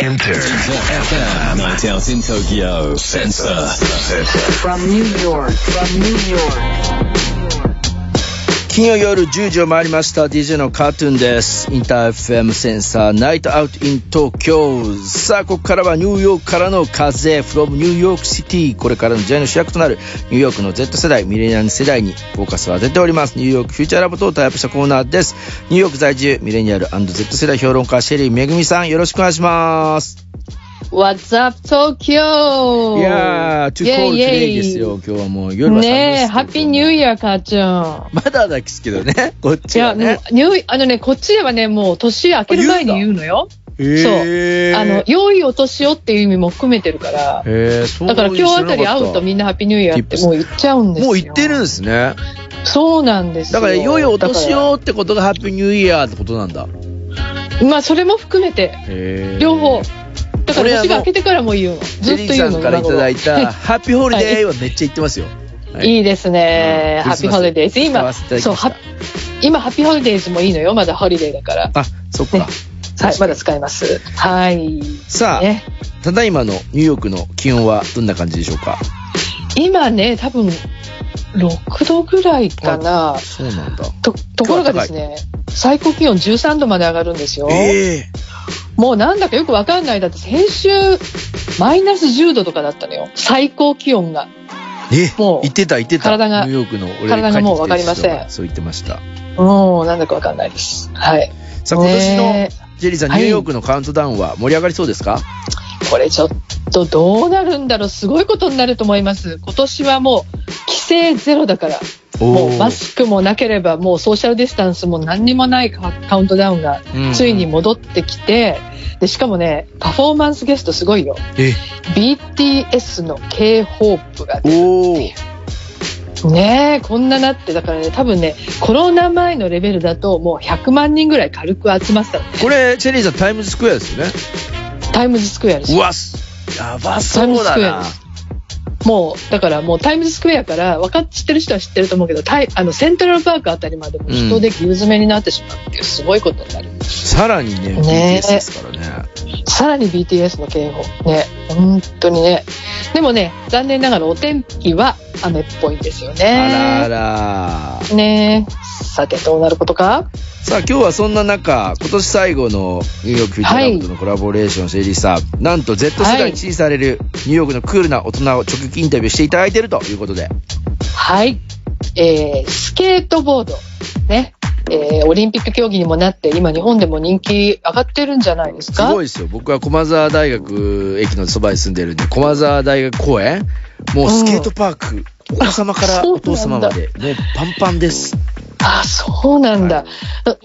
Inter FM Night out in Tokyo. Sensor. From New York, from New York. 金曜夜10時を回りました。DJ のカートゥーンです。インター FM Sensor Night Out in 東京。さあここからはニューヨークからの風 from ニューヨークシティこれからの時代の主役となるニューヨークの Z 世代ミレニアル世代にフォーカスを当てております。ニューヨークフューチャーラボとタイアップしたコーナーです。ニューヨーク在住ミレニアル &Z 世代評論家シェリーめぐみさん。よろしくお願いします。What's up, Tokyo? いやー、トゥコール today ですよ。今日はもう夜は寒いねえ、ハッピーニューイヤー、母ちゃん。まだですけどね、こっいちはね。ニュー、あのね、こっちではね、もう年明ける前に言うのよ。へーあの、良いお年をっていう意味も含めてるから。へーそうだから今日あたり会うとみんんなハッピーニューイヤーってもう言っちゃうんですよ。もう言ってるんですね。そうなんですよ。だから、良いお年をってことがハッピーニューイヤーってことなんだ。らまあ、それも含めて、へー両方。だから年が明けてからも言うの。ずっとジェリーさ言うの。んからいただいた、ハッピーホリデーはめっちゃ言ってますよ。はいいいですね。うん Happy Holidays。今、そう、ましたは今、 Happy Holidays もいいのよ。まだホリデーだから。あ、そっか。ねはい、まだ使えます。はい。さあ、ね、ただいまのニューヨークの気温はどんな感じでしょうか？今ね、多分、6度ぐらいかな。そうなんだ。と、ところがですね、最高気温13度まで上がるんですよ。ええもうなんだかよくわかんない。だって先週、マイナス10度とかだったのよ。最高気温が。えもう言ってた言ってた。体がニューヨークの俺体がもうわかりませんそう言ってました。もうなんだかわかんないです。はい。さあ、今年のねジェリーさん、ニはいューヨークのカウントダウンは盛り上がりそうですか？これちょっとどうなるんだろう。すごいことになると思います。今年はもう、規制ゼロだから。もうマスクもなければ、もうソーシャルディスタンスも何にもないカカウントダウンがついに戻ってきて、で、しかもね、パフォーマンスゲストすごいよ。え、BTS の K-HOPE が出るおー。ねえ、こんななって、だからね、多分ね、コロナ前のレベルだともう100万人ぐらい軽く集まってた。これ、チェリーさん、タイムズスクエアですよね。タイムズスクエアですよ。うわ、すやばタイそうムズスだなクエアで。す。もう、だからもうタイムズスクエアから、分かっ知ってる人は知ってると思うけど、あのセントラルパークあたりまでも人で牛詰めになってしまうっていう、すごいことになる。さらにね、ね BTS ですからね。さらに BTS の警報。ね、本当にね。でもね、残念ながらお天気は雨っぽいんですよあらあね。ら。ねさて、どうなることか？さあ、今日はそんな中、今年最後のニューヨークフューチャーラボとのコラボレーション、シェリーさん、なんと Z 世代に支持されるニューヨークのクールな大人を直撃インタビューしていただいているということで。はい。えー、スケートボード。ね。えー、オリンピック競技にもなって、今日本でも人気上がってるんじゃないですすかごいですよ。僕は駒沢大学駅のそばに住んでるんで、駒沢大学公園もうスケートパーク、お子様からお父様まで、もうパンパンです。あ、そうなんだ。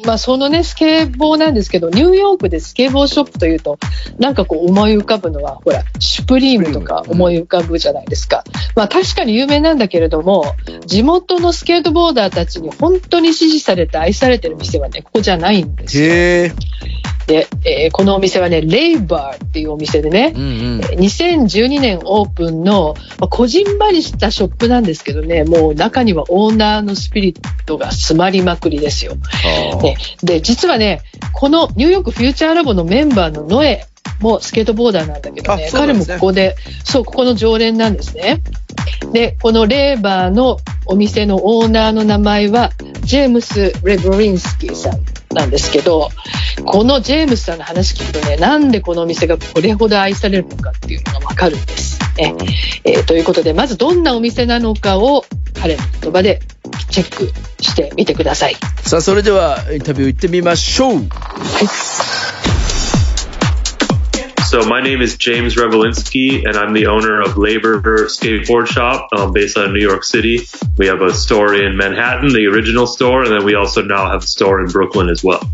まあ、そのね、スケボーなんですけど、ニューヨークでスケボーショップというと、なんかこう思い浮かぶのは、ほら、シュプリームとか思い浮かぶじゃないですか。まあ、確かに有名なんだけれども、地元のスケートボーダーたちに本当に支持されて愛されてる店はね、ここじゃないんですよ。で、えーこのお店はね、レイバーっていうお店でねう、んうん。2012年オープンの、まあこじんまりしたショップなんですけどね、もう中にはオーナーのスピリットが詰まりまくりですよ。ね、で、実はね、このニューヨークフューチャーラボのメンバーのノエもスケートボーダーなんだけどね、彼もここで、そう、ここの常連なんですね。で、このレーバーのお店のオーナーの名前は、ジェームス・レブリンスキーさんなんですけど、このジェームスさんの話聞くとね、なんでこのお店がこれほど愛されるのかっていうのがわかるんです。ねえーということで、まずどんなお店なのかを彼の言葉でチェックしてみてください。さあ、それではインタビュー行ってみましょう。So my name is James Revelinski, and I'm the owner of Labor Skateboard Shop, um, based out of New York City. We have a store in Manhattan, the original store, and then we also now have a store in Brooklyn as well.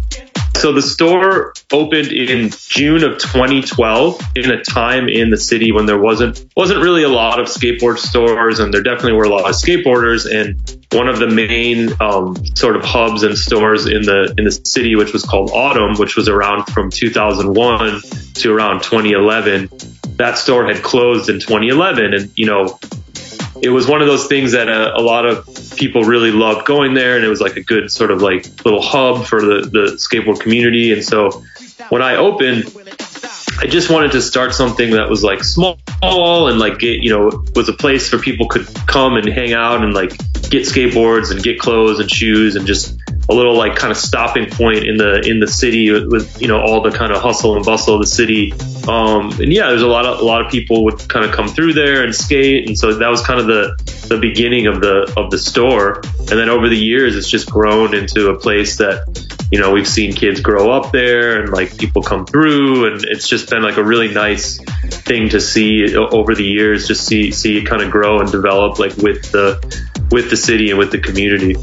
So the store opened in June of 2012 in a time in the city when there wasn't wasn't really a lot of skateboard stores and there definitely were a lot of skateboarders and one of the main um, sort of hubs and stores in the in the city which was called Autumn which was around from 2001 to around 2011 that store had closed in 2011 and you know it was one of those things that a, a lot of people really loved going there and it was like a good sort of like little hub for the, the skateboard community. And so when i opened I just wanted to start something that was like small and like get, you know, was a place where people could come and hang out and like get skateboards and get clothes and shoes and just a little like kind of stopping point in the in the city with, with you know all the kind of hustle and bustle of the city. Um, and yeah, there's a lot of a lot of people would kind of come through there and skate, and so that was kind of the the beginning of the of the store. And then over the years, it's just grown into a place that you know we've seen kids grow up there and like people come through, and it's just been like a really nice thing to see over the years. Just see see it kind of grow and develop like with the with the city and with the community.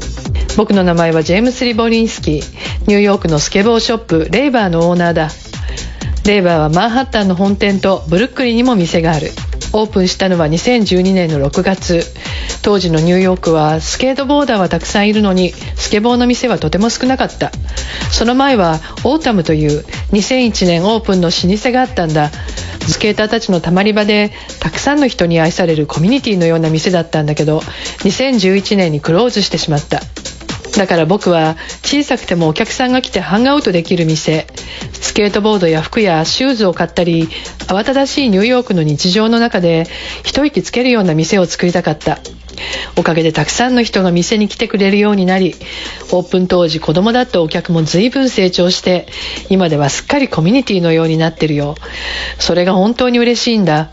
僕の名前はジェームス・リボリンスキーニューヨークのスケボーショップレイバーのオーナーだ。レイバーはマンハッタンの本店とブルックリンにも店がある。オープンしたのは2012年の6月。当時のニューヨークはスケートボーダーはたくさんいるのにスケボーの店はとても少なかった。その前はオータムという2001年オープンの老舗があったんだ。スケーターたちのたまり場でたくさんの人に愛されるコミュニティのような店だったんだけど2011年にクローズしてしまった。だから僕は小さくてもお客さんが来て hang out できる店スケートボードや服やシューズを買ったり慌ただしいニューヨークの日常の中で一息つけるような店を作りたかった。おかげでたくさんの人が店に来てくれるようになりオープン当時子供だったお客も随分成長して今ではすっかりコミュニティのようになってるよそれが本当に嬉しいんだ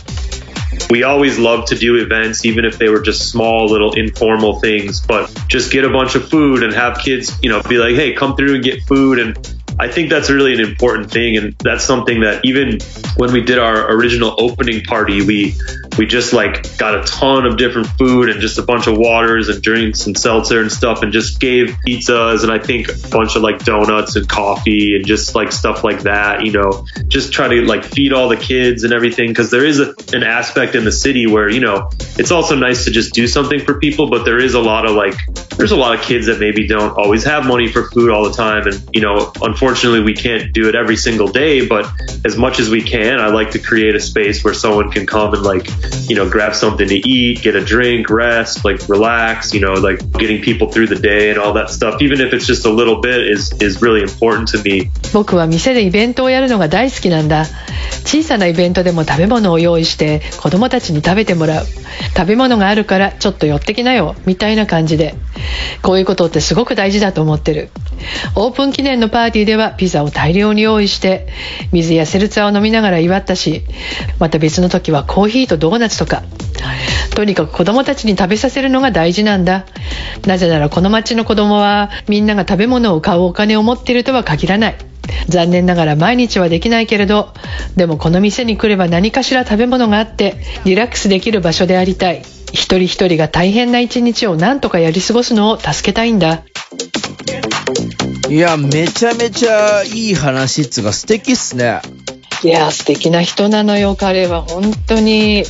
we always love to do events, even if they were just small, little informal things, but just get a bunch of food and have kids, you know, be like, hey, come through and get food. And I think that's really an important thing. And that's something that even when we did our original opening party, we, we just like got a ton of different food and just a bunch of waters and drinks and seltzer and stuff and just gave pizzas and I think a bunch of like donuts and coffee and just like stuff like that, you know, just try to like feed all the kids and everything because there is a, an aspect in the city where, you know, it's also nice to just do something for people, but there is a lot of like, there's a lot of kids that maybe don't always have money for food all the time. And, you know, unfortunately we can't do it every single day, but as much as we can, I like to create a space where someone can come and like, you know, grab something to eat, get a drink, rest, like relax, you know, like getting people through the day and all that stuff, even if it's just a little bit is, is really important to me. 僕は店でイベントをやるのが大好きなんだ 小さなイベントでも食べ物を用意して子供たちに食べてもらう。食べ物があるからちょっと寄ってきなよ。みたいな感じで。こういうことってすごく大事だと思ってる。オープン記念のパーティーではピザを大量に用意して水やセルツァを飲みながら祝ったしまた別の時はコーヒーとドーナツとか。とにかく子供たちに食べさせるのが大事なんだ。なぜならこの町の子供はみんなが食べ物を買うお金を持っているとは限らない。残念ながら毎日はできないけれどでもこの店に来れば何かしら食べ物があってリラックスできる場所でありたい。一人一人が大変な一日を何とかやり過ごすのを助けたいんだ。いや、めちゃめちゃいい話っつうか素敵っすね。いや素敵な人なのよ彼は。本当に。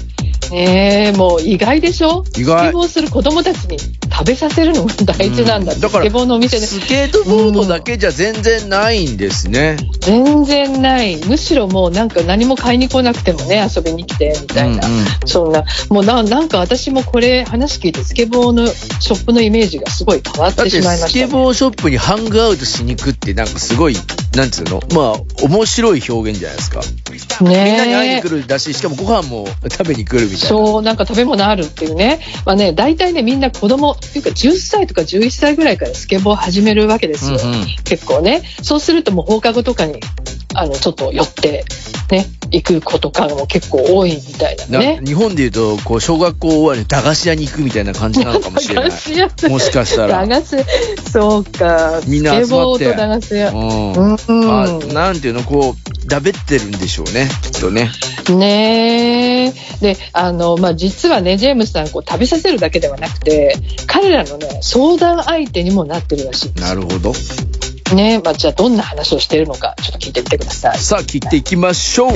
ねえもう意外でしょ？意外。スケボーする子供たちに食べさせるのが大事なんだって、だからスケボーのお店で。スケートボードだけじゃ全然ないんですね。全然ない。むしろもうなんか何も買いに来なくてもね遊びに来てみたいな、うんうん。そんな。もうななんか私もこれ話聞いてスケボーのショップのイメージがすごい変わっててしまいました、ね、スケボーショップにハングアウトしに行くってなんかすごい、なんつうの？まあ、面白い表現じゃないですか。みんなに会いにね来るだし、しかもご飯も 食べに来るみたいな。そう、なんか食べ物あるっていうね。まあね、大体ね、みんな子供、っていうか10歳とか11歳ぐらいからスケボーを始めるわけですよ。うんうん結構ね。そうするともう放課後とかに、あの、ちょっと寄って、ね、行く子とかも結構多いみたいななね。日本でいうと、こう、小学校終わりに駄菓子屋に行くみたいな感じなのかもしれない駄。菓子屋 もしかしたら。駄菓子、そうか。みんな集まってと駄菓子屋。うん。うんあ、なんていうの、こう、だべってるんでしょうね、きっとね。ねえ。で、あの、まあ、実はね、ジェームスさん、こう、食べさせるだけではなくて、彼らのね、相談相手にもなってるらしいなるほど。ねまあ、じゃあどんな話をしているのかちょっと聞いてみてください。さあ、切っていきましょう。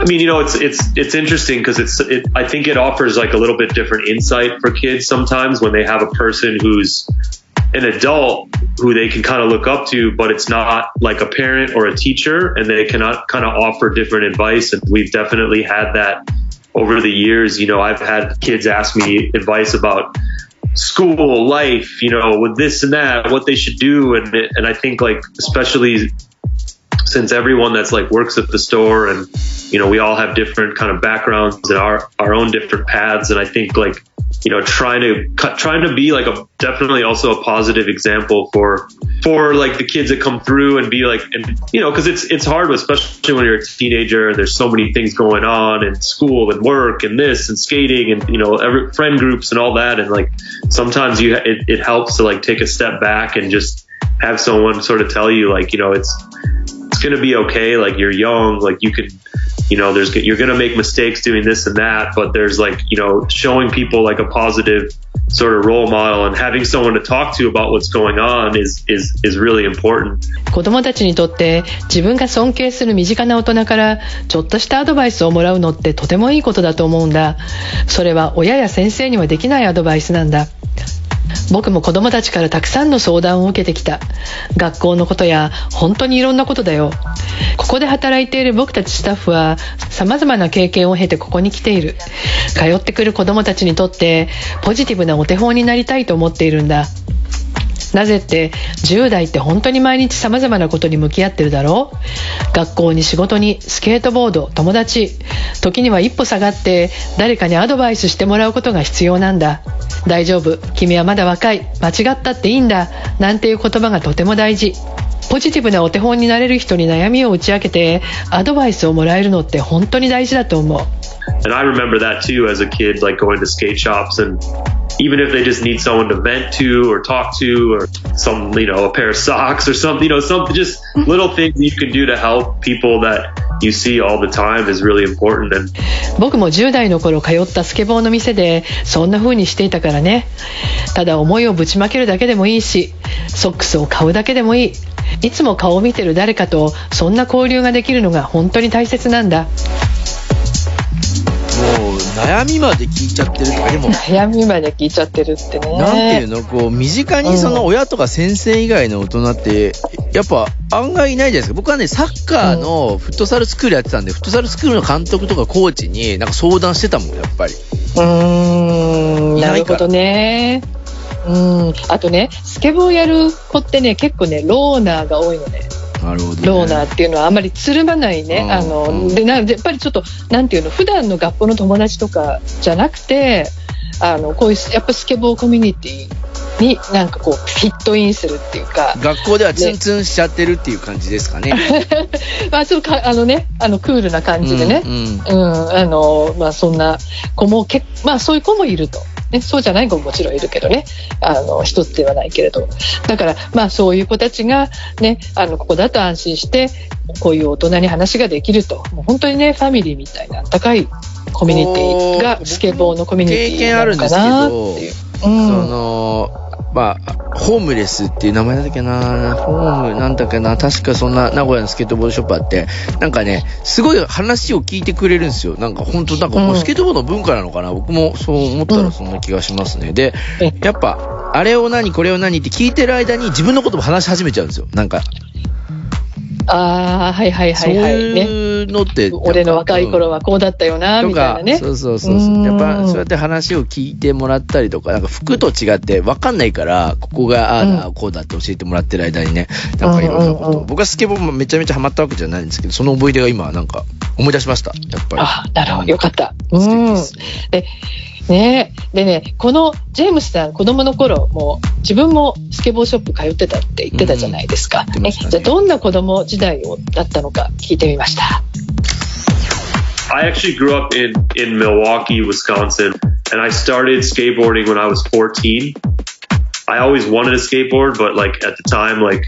I mean, you know, it's it's it's interesting because it's it, I think it offers like a little bit different insight for kids sometimes when they have a person who's an adult who they can kind of look up to, but it's not like a parent or a teacher, and they cannot kind of offer different advice. And we've definitely had that over the years. You know, I've had kids ask me advice about school life, you know, with this and that, what they should do, and and I think like especially since everyone that's like works at the store and you know we all have different kind of backgrounds and our our own different paths. And I think like you know trying to cut trying to be like a definitely also a positive example for for like the kids that come through and be like and you know because it's it's hard especially when you're a teenager and there's so many things going on in school and work and this and skating and you know every friend groups and all that. And like sometimes you it, it helps to like take a step back and just have someone sort of tell you like you know it's it's gonna be okay. Like you're young. Like you can you know there's you're gonna make mistakes doing this and that but there's like you know showing people like a positive sort of role model and having someone to talk to about what's going on is is is really important 子供たちにとって自分が尊敬する身近な大人からちょっとしたアドバイスをもらうのってとてもいいことだと思うんだそれは親や先生にはできないアドバイスなんだ僕も子供たちからたくさんの相談を受けてきた。学校のことや本当にいろんなことだよ。ここで働いている僕たちスタッフはさまざまな経験を経てここに来ている。通ってくる子供たちにとってポジティブなお手本になりたいと思っているんだ。なぜって10代って本当に毎日様々なことに向き合ってるだろう？学校に仕事にスケートボード友達時には一歩下がって誰かにアドバイスしてもらうことが必要なんだ。大丈夫。君はまだ若い。間違ったっていいんだ。なんていう言葉がとても大事。ポジティブなお手本になれる人に悩みを打ち明けてアドバイスをもらえるのって本当に大事だと思う And I remember that too as a kid, like going to skate shops and even if they just need someone to vent to or talk to or some, you know, a pair of socks or something, you know, something, just little things you can do to help people that you see all the time is really important. And 僕も10代の頃通ったスケボーの店でそんな風にしていたからねただ思いをぶちまけるだけでもいいしソックスを買うだけでもいい。いつも顔を見てる誰かとそんな交流ができるのが本当に大切なんだ。もう悩みまで聞いちゃってるとか、でも、悩みまで聞いちゃってるってね。なんていうの、こう、身近にその親とか先生以外の大人って、やっぱ案外いないじゃないですか。僕はね、サッカーのフットサルスクールやってたんで、フットサルスクールの監督とかコーチになんか相談してたもん、やっぱり。うーん。いなから。ないるほどねうん。あとねスケボーやる子ってね結構ねローナーが多いのね。なるほど、ね。ローナーっていうのはあんまりつるまないね、うん。あのうん。でなやっぱりちょっとなんていうの普段の学校の友達とかじゃなくてあのこういうやっぱスケボーコミュニティになんかこうフィットインするっていうか。学校ではツンツンしちゃってるっていう感じですかね。まあちょっとかあのねあのクールな感じでね、うんうん。うん、あの、まあ、そんな子もけ、まあ、そういう子もいると。ね、そうじゃない子ももちろんいるけどね、あの、一つではないけれど。だから、まあ、そういう子たちが、ね、あの、ここだと安心して、こういう大人に話ができると。もう本当にね、ファミリーみたいな、あったかいコミュニティが、スケボーのコミュニティなのかなっていう。その、まあ、ホームレスっていう名前だっけな、ホームなんだっけな、確かそんな名古屋のスケートボードショップあって、なんかね、すごい話を聞いてくれるんですよ。なんか本当なんかもうスケートボードの文化なのかな、僕もそう思ったらそんな気がしますね。で、やっぱ、あれを何、これを何って聞いてる間に自分のことも話し始めちゃうんですよ。なんか、ああ、はいはいそうはいはい。ね。いうのって、俺の若い頃はこうだったよな、みたいなね。そうそうそうそう。やっぱ、そうやって話を聞いてもらったりとか、なんか服と違って分かんないから、ここが、ああだ、こうだって教えてもらってる間にね、なんかいろんなこと、僕はスケボーもめちゃめちゃハマったわけじゃないんですけど、その思い出が今、なんか、思い出しました。やっぱり。あなるほど、よかった。素敵うんですね。で、ねでね、このジェームスさん、子供の頃、もう自分もスケボーショップ通ってたって言ってたじゃないですか。うんねじゃあ、どんな子供時代をだったのか聞いてみました。I actually grew up in, in Milwaukee, Wisconsin, and I started skateboarding when I was 14. I always wanted a skateboard, but like at the time, like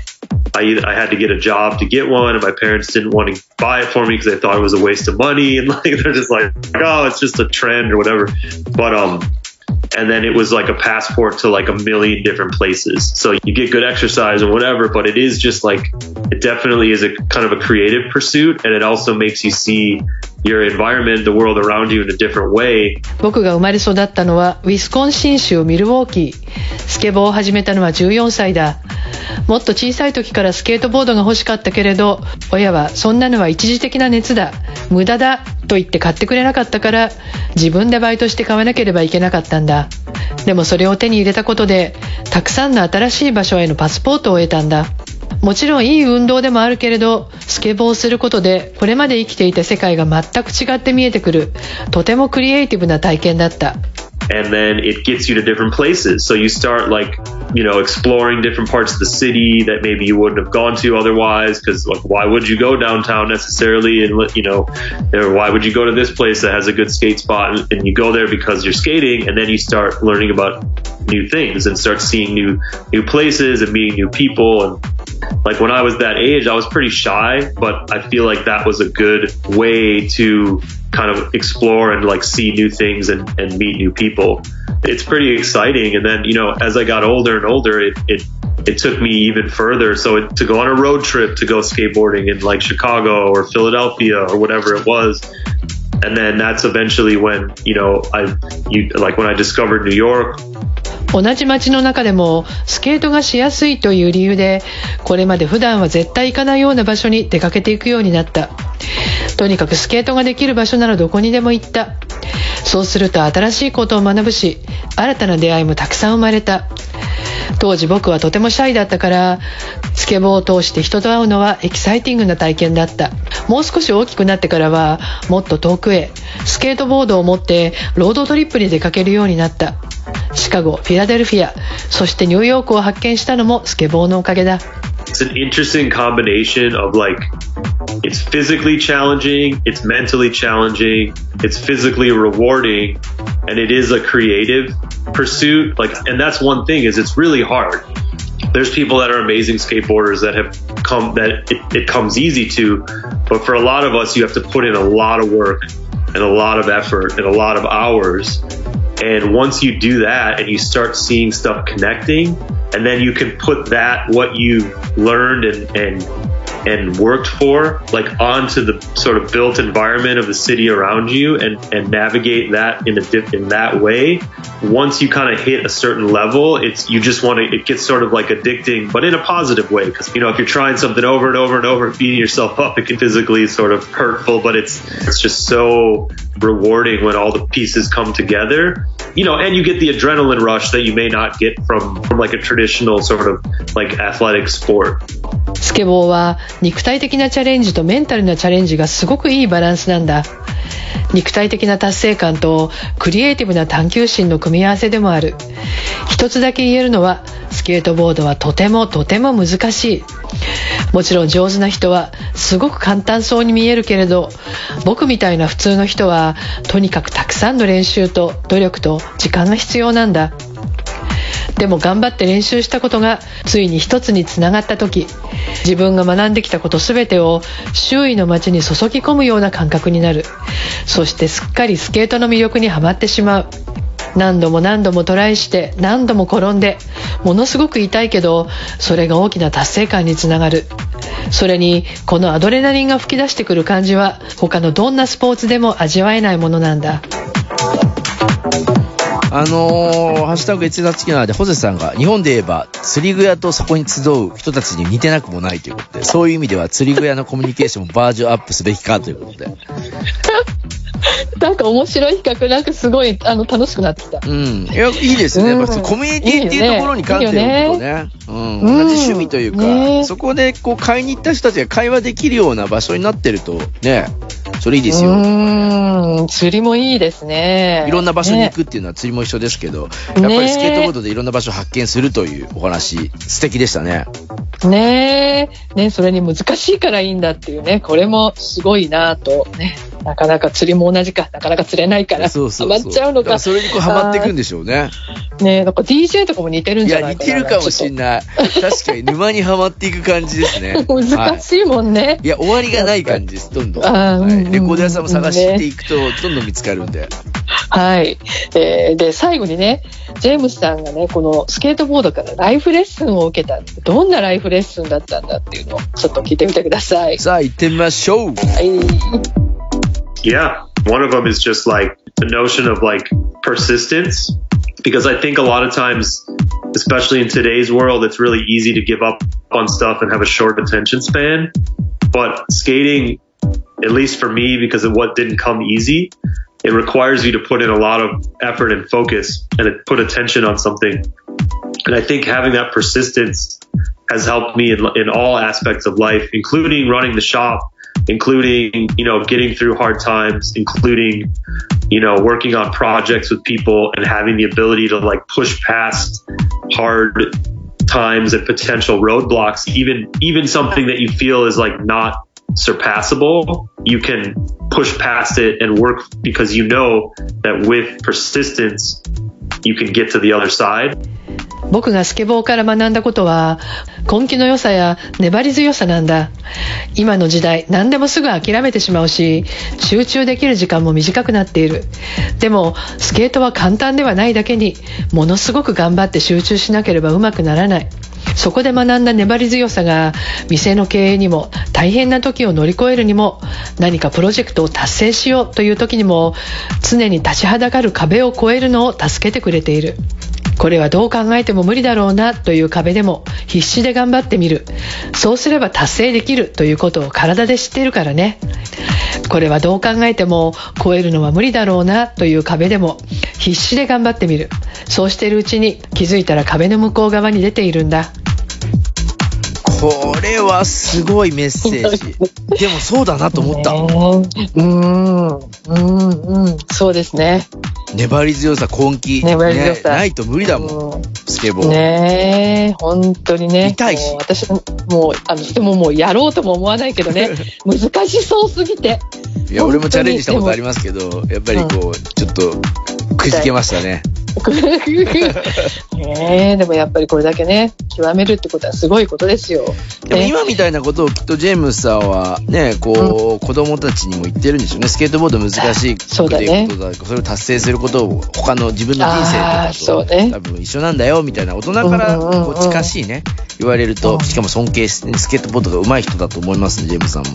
I, I had to get a job to get one, and my parents didn't want to buy it for me because they thought it was a waste of money, and like they're just like, oh, it's just a trend or whatever. But um, and then it was like a passport to like a million different places. So you get good exercise and whatever, but it is just like it definitely is a kind of a creative pursuit, and it also makes you see your environment, the world around you in a different way. 僕が生まれ育ったのはウィスコンシン州ミルウォーキー。スケボーを始めたのは14歳だ。もっと小さい時からスケートボードが欲しかったけれど、親はそんなのは一時的な熱だ。無駄だ。と言って買ってくれなかったから、自分でバイトして買わなければいけなかったんだ。でもそれを手に入れたことで、たくさんの新しい場所へのパスポートを得たんだ。もちろんいい運動でもあるけれど、スケボーをすることで、これまで生きていた世界が全く違って見えてくる、とてもクリエイティブな体験だった。And then it gets you to different places. So you start like, you know, exploring different parts of the city that maybe you wouldn't have gone to otherwise. Cause like, why would you go downtown necessarily? And you know, or why would you go to this place that has a good skate spot? And, and you go there because you're skating and then you start learning about new things and start seeing new, new places and meeting new people. And like when I was that age, I was pretty shy, but I feel like that was a good way to kind of explore and like see new things and, and meet new people. It's pretty exciting. And then, you know, as I got older and older, it, it, it took me even further. So it, to go on a road trip to go skateboarding in like Chicago or Philadelphia or whatever it was. And then that's eventually when, you know, I, you, like when I discovered New York, 同じ街の中でもスケートがしやすいという理由でこれまで普段は絶対行かないような場所に出かけていくようになった。とにかくスケートができる場所ならどこにでも行った。そうすると新しいことを学ぶし新たな出会いもたくさん生まれた。当時僕はとてもシャイだったからスケボーを通して人と会うのはエキサイティングな体験だった。もう少し大きくなってからはもっと遠くへスケートボードを持って road trip に出かけるようになった。シカゴフィラデルフィアそしてニューヨークを発見したのもスケボーのおかげだ。It's an interesting combination of like it's physically challenging, it's mentally challenging, it's physically rewarding, and it is a creative pursuit. Like, and that's one thing is it's really hard. There's people that are amazing skateboarders that have come that it, it comes easy to, but for a lot of us, you have to put in a lot of work and a lot of effort and a lot of hours. And once you do that and you start seeing stuff connecting, and then you can put that what you learned and and and worked for like onto the sort of built environment of the city around you and and navigate that in a dip in that way. Once you kind of hit a certain level it's you just want to it gets sort of like addicting but in a positive way. Because you know if you're trying something over and over and over beating yourself up it can physically sort of hurtful but it's it's just so rewarding when all the pieces come together you know and you get the adrenaline rush that you may not get from from like a traditional sort of like athletic sport スケボーは肉体的なチャレンジとメンタルなチャレンジがすごくいいバランスなんだ肉体的な達成感とクリエイティブな探求心の組み合わせでもある一つだけ言えるのはスケートボードはとてもとても難しいもちろん上手な人はすごく簡単そうに見えるけれど僕みたいな普通の人はとにかくたくさんの練習と努力と時間が必要なんだ。でも頑張って練習したことがついに一つにつながった時自分が学んできたこと全てを周囲の街に注ぎ込むような感覚になる。そしてすっかりスケートの魅力にはまってしまう。何度も何度もトライして何度も転んでものすごく痛いけどそれが大きな達成感につながるそれにこのアドレナリンが吹き出してくる感じは他のどんなスポーツでも味わえないものなんだあのー、ハッシュタグ越月キナーで、ホゼさんが、日本で言えば、釣り具屋とそこに集う人たちに似てなくもないということで、そういう意味では釣り具屋のコミュニケーションをバージョンアップすべきかということで。なんか面白い比較なんかすごいあの楽しくなってきたうん。いや、いいですね。やっぱうんコミュニティっていうところに関してはことね。うん。うん同じ趣味というか、ねそこでこう買いに行った人たちが会話できるような場所になってると、ね、それいいですよ。うーん釣りもいいですねいろんな場所に行ねくっていうのは釣りも一緒ですけど、やっぱりスケートボードでいろんな場所を発見するというお話、素敵でしたね。ねえねそれに難しいからいいんだっていうねこれもすごいなとねなかなか釣りも同じかなかなか釣れないからそうそうそう。ハマっちゃうのかだらそれにこうハマっていくんでしょうね。ねなんか DJ とかも似てるんいや、じゃないかな似てるかもしんない。確かに沼にはまっていく感じですね。難しいもんね、いや、終わりがない感じです、どんどんはいレコード屋さんも探していくと、どんどん見つかるんで。はい、えーで最後にねジェームスさんがねこのスケートボードからライフレッスンを受けたどんなライフレッスンだったんだっていうのをちょっと聞いてみてください。さあ、行ってみましょう。はい、Yeah. One of them is just like the notion of like persistence. Because I think a lot of times, especially in today's world, it's really easy to give up on stuff and have a short attention span. But skating, at least for me, because of what didn't come easy, it requires you to put in a lot of effort and focus and put attention on something. And I think having that persistence has helped me in, in all aspects of life, including running the shop, including, you know, getting through hard times, including, you know, working on projects with people and having the ability to like push past hard times and potential roadblocks, even, even something that you feel is like not surpassable, you can push past it and work because you know that with persistence, you can get to the other side. 僕がスケボーから学んだことは根気の良さや粘り強さなんだ。今の時代何でもすぐ諦めてしまうし集中できる時間も短くなっている。でもスケートは簡単ではないだけにものすごく頑張って集中しなければうまくならない。そこで学んだ粘り強さが店の経営にも大変な時を乗り越えるにも何かプロジェクトを達成しようという時にも常に立ちはだかる壁を越えるのを助けてくれている。これはどう考えても無理だろうなという壁でも必死で頑張ってみる。そうすれば達成できるということを体で知っているからね。これはどう考えても超えるのは無理だろうなという壁でも必死で頑張ってみる。そうしているうちに気づいたら壁の向こう側に出ているんだ。これはすごいメッセージ。でもそうだなと思った。ねうんうんうんそうですね粘り強さ、根気。粘り強さねないと無理だもん、うんスケボー。ねえ本当にね痛いしもう私ももうあのでももうやろうとも思わないけどね難しそうすぎていや、俺もチャレンジしたことありますけど、やっぱりこう、ちょっと、くじけましたね。ねえでもやっぱりこれだけね極めるってことはすごいことですよ。ねでも今みたいなことをきっとジェームスさんはね、こう、子供たちにも言ってるんでしょうね。スケートボード難しいっていうことだそれを達成することを他の自分の人生とかそうねと多分一緒なんだよみたいな大人からうんうんうんこう近しいね、言われると、しかも尊敬して、スケートボードが上手い人だと思いますね、ジェームスさんも。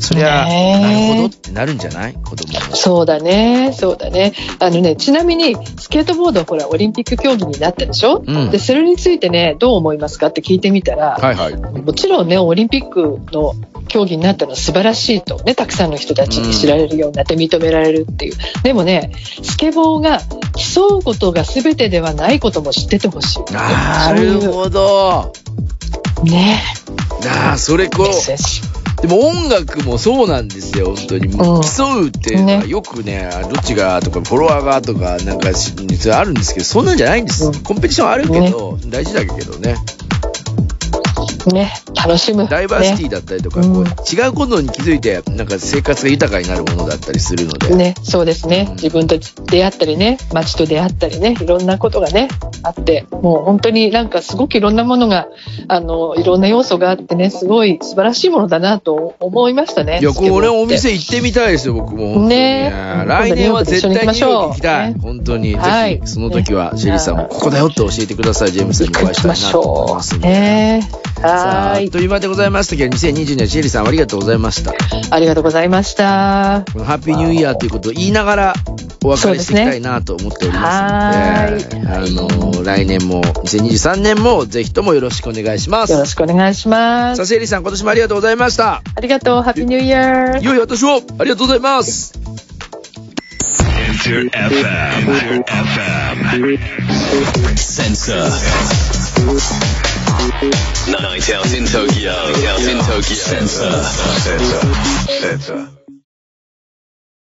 そりゃ、なるほどってなるんじゃない？子供も。そうだね、そうだね。あのね、ちなみに、スケートボードはほら、オリンピック競技になったでしょ、うんで、それについてね、どう思いますかって聞いてみたら、はいはい。もちろんね、オリンピックの競技になったのは素晴らしいとね、たくさんの人たちに知られるようになって認められるっていう。でもね、スケボーが競うことが全てではないことも知っててほしい。なるほど。ね、ああ、それこメッセージ。でも音楽もそうなんですよ、本当に。うん競うっていうのはねよくね、どっちがとか、フォロワーがとか、なんかあるんですけど、そんなんじゃないんです。うんコンペティションあるけど、大事だけどね。ね、楽しむ。ダイバーシティねだったりとか、うんこう違うことに気づいて、なんか生活が豊かになるものだったりするので。ね、そうですねうん。自分と出会ったりね、街と出会ったりね、いろんなことがね、あって、もう本当になんかすごくいろんなものが、あの、いろんな要素があってね、すごい素晴らしいものだなと思いましたね。いや、これお店行ってみたいですよ、僕も。ね来年は絶対ニューヨーク行きたい。本当に。はいぜひ、その時は、シェリーさんもねここだよって教えてください。ジェームスさんにお会いしたいなと思います。ねさあ、はーい。あっという間でございましたけど、2020年、シェリーさんありがとうございました。ありがとうございました。このハッピーニューイヤーということを言いながらお別れしていきたいなと思っておりますので、はあの、来年も、2023年もぜひともよろしくお願いします。よろしくお願いしまさあ、す。シェリーさん今年もありがとうございました。ありがとう。ハッピーニューイヤー。いよいよ私もありがとうございます。Enter FM. FM. Sensor. Night out in Tokyo. Night out in Tokyo. Sensor. Sensor. Sensor.